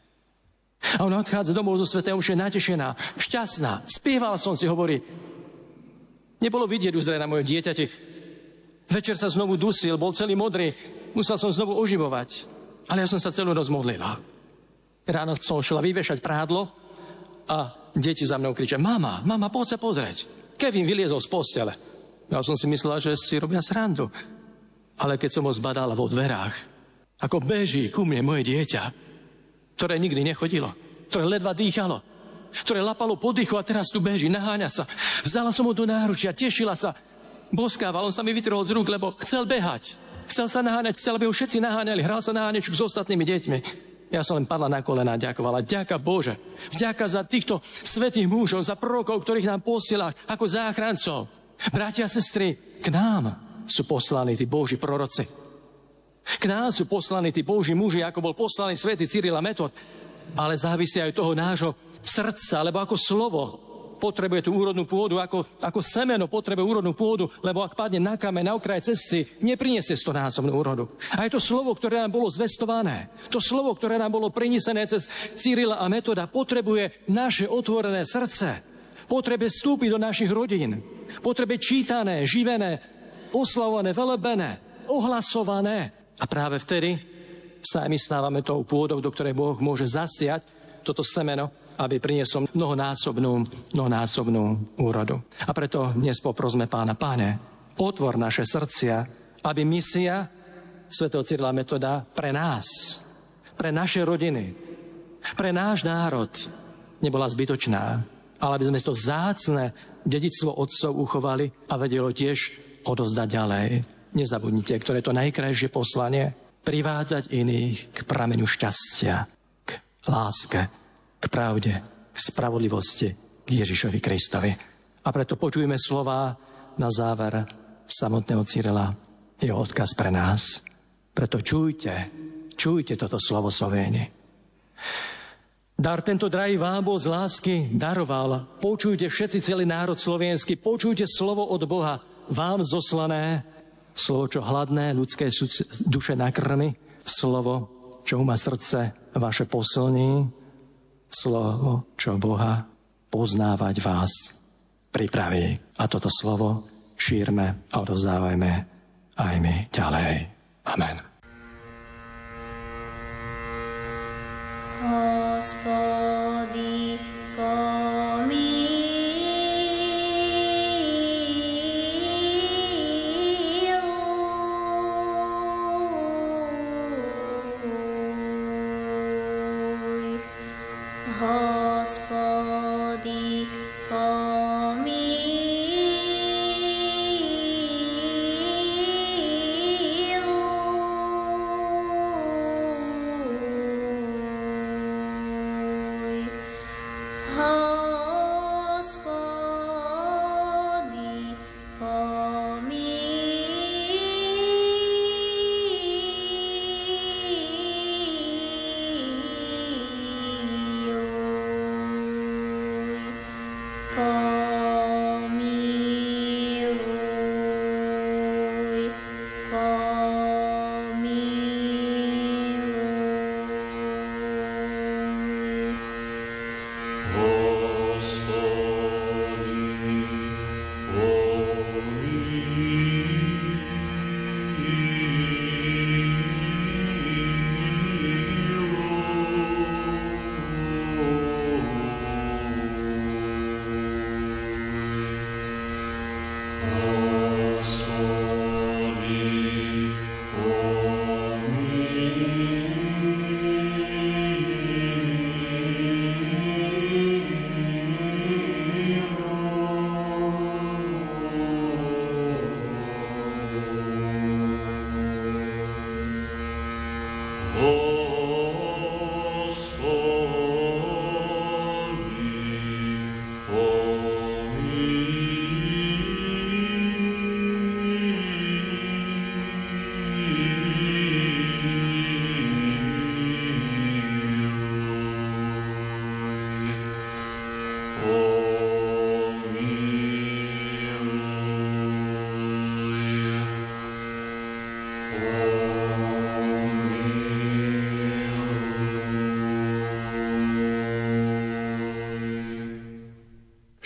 A ona odchádza domov zo už je natešená, šťastná. Spieval som si, hovorí. Nebolo vidieť uzdrať na moje dieťati. Večer sa znovu dusil, bol celý modrý. Musel som znovu oživovať. Ale ja som sa celú noc modlila. Ráno som šla vyvešať prádlo a deti za mnou kričia, mama, mama, poď sa pozrieť. Kevin vyliezol z postele. Ja som si myslela, že si robia srandu. Ale keď som ho zbadala vo dverách, ako beží ku mne moje dieťa, ktoré nikdy nechodilo, ktoré ledva dýchalo, ktoré lapalo po dychu a teraz tu beží, naháňa sa. Vzala som ho do náručia, tešila sa, boskával, on sa mi vytrhol z rúk, lebo chcel behať. Chcel sa naháňať, chcel, aby ho všetci naháňali, hral sa naháňačku s ostatnými deťmi. Ja som len padla na kolena a ďakovala. Ďaká Bože. Vďaka za týchto svetých mužov, za prorokov, ktorých nám posiela ako záchrancov. Bratia a sestry, k nám sú poslaní tí Boží proroci. K nám sú poslaní tí Boží muži, ako bol poslaný svätý Cyril a Metod, ale závisia aj toho nášho srdca, lebo ako slovo potrebuje tú úrodnú pôdu, ako, ako semeno potrebuje úrodnú pôdu, lebo ak padne na kameň, na okraj cesty, nepriniesie stonásobnú úrodu. A je to slovo, ktoré nám bolo zvestované. To slovo, ktoré nám bolo prinesené cez Cyrila a Metoda, potrebuje naše otvorené srdce. Potrebuje vstúpiť do našich rodín. Potrebuje čítané, živené, oslavované, velebené, ohlasované. A práve vtedy sa aj my stávame tou pôdou, do ktorej Boh môže zasiať toto semeno, aby priniesol mnohonásobnú, mnohonásobnú úrodu. A preto dnes poprosme pána, páne, otvor naše srdcia, aby misia svetého Cyrila Metoda pre nás, pre naše rodiny, pre náš národ nebola zbytočná, ale aby sme to zácne dedictvo otcov uchovali a vedelo tiež odozdať ďalej. Nezabudnite, ktoré to najkrajšie poslanie, privádzať iných k pramenu šťastia, k láske, k pravde, k spravodlivosti, k Ježišovi Kristovi. A preto počujeme slova na záver samotného Cyrila, jeho odkaz pre nás. Preto čujte, čujte toto slovo Slovéni. Dar tento drahý vám bol z lásky daroval. Počujte všetci celý národ slovenský, počujte slovo od Boha vám zoslané slovo, čo hladné ľudské duše nakrmi, slovo, čo má srdce vaše posilní, slovo, čo Boha poznávať vás pripraví. A toto slovo šírme a odovzdávajme aj my ďalej. Amen. Hospody, pomíš. gospel.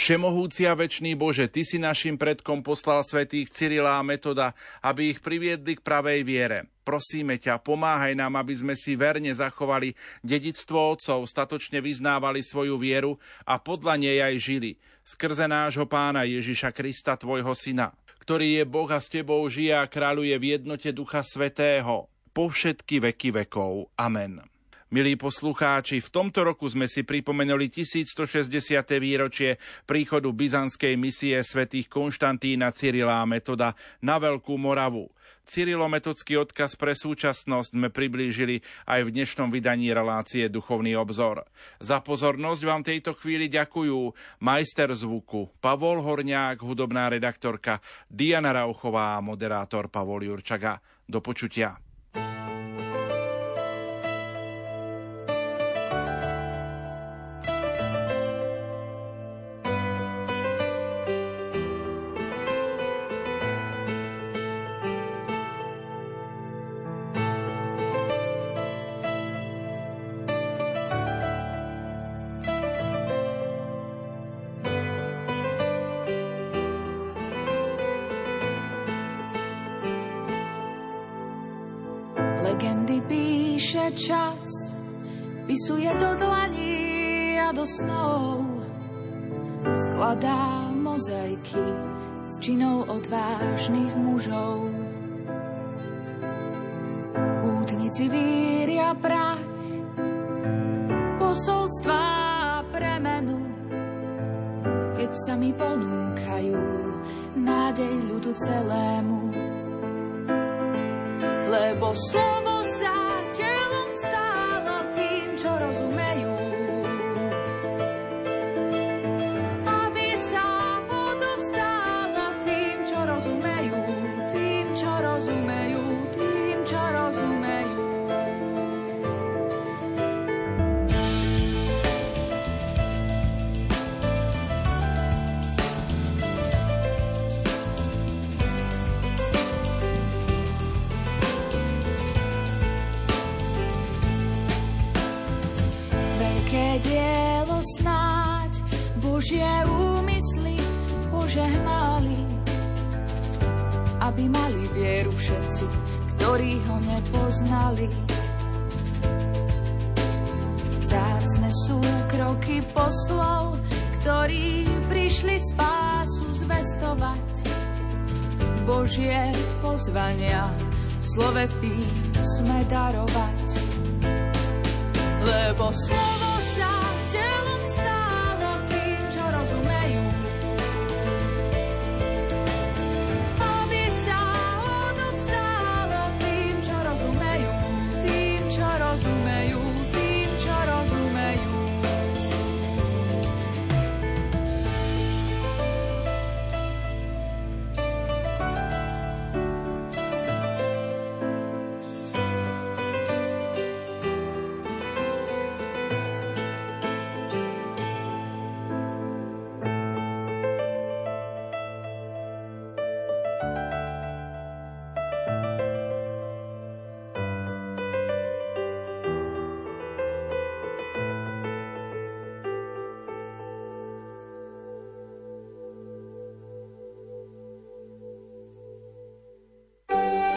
Všemohúci a večný Bože, Ty si našim predkom poslal svätých Cyrila a Metoda, aby ich priviedli k pravej viere. Prosíme ťa, pomáhaj nám, aby sme si verne zachovali dedictvo otcov, statočne vyznávali svoju vieru a podľa nej aj žili. Skrze nášho pána Ježiša Krista, tvojho syna, ktorý je Boh a s tebou žije a kráľuje v jednote Ducha Svetého po všetky veky vekov. Amen. Milí poslucháči, v tomto roku sme si pripomenuli 1160. výročie príchodu byzantskej misie svätých Konštantína Cyrila a Metoda na Veľkú Moravu. Cyrilometodský odkaz pre súčasnosť sme priblížili aj v dnešnom vydaní relácie Duchovný obzor. Za pozornosť vám tejto chvíli ďakujú majster zvuku Pavol Horňák, hudobná redaktorka Diana Rauchová a moderátor Pavol Jurčaga. Do počutia. Snov. Skladá mozaiky s činou odvážnych mužov. Útnici víria prach, posolstvá premenu, keď sa mi ponúkajú nádej ľudu celému. Lebo slovo sa telom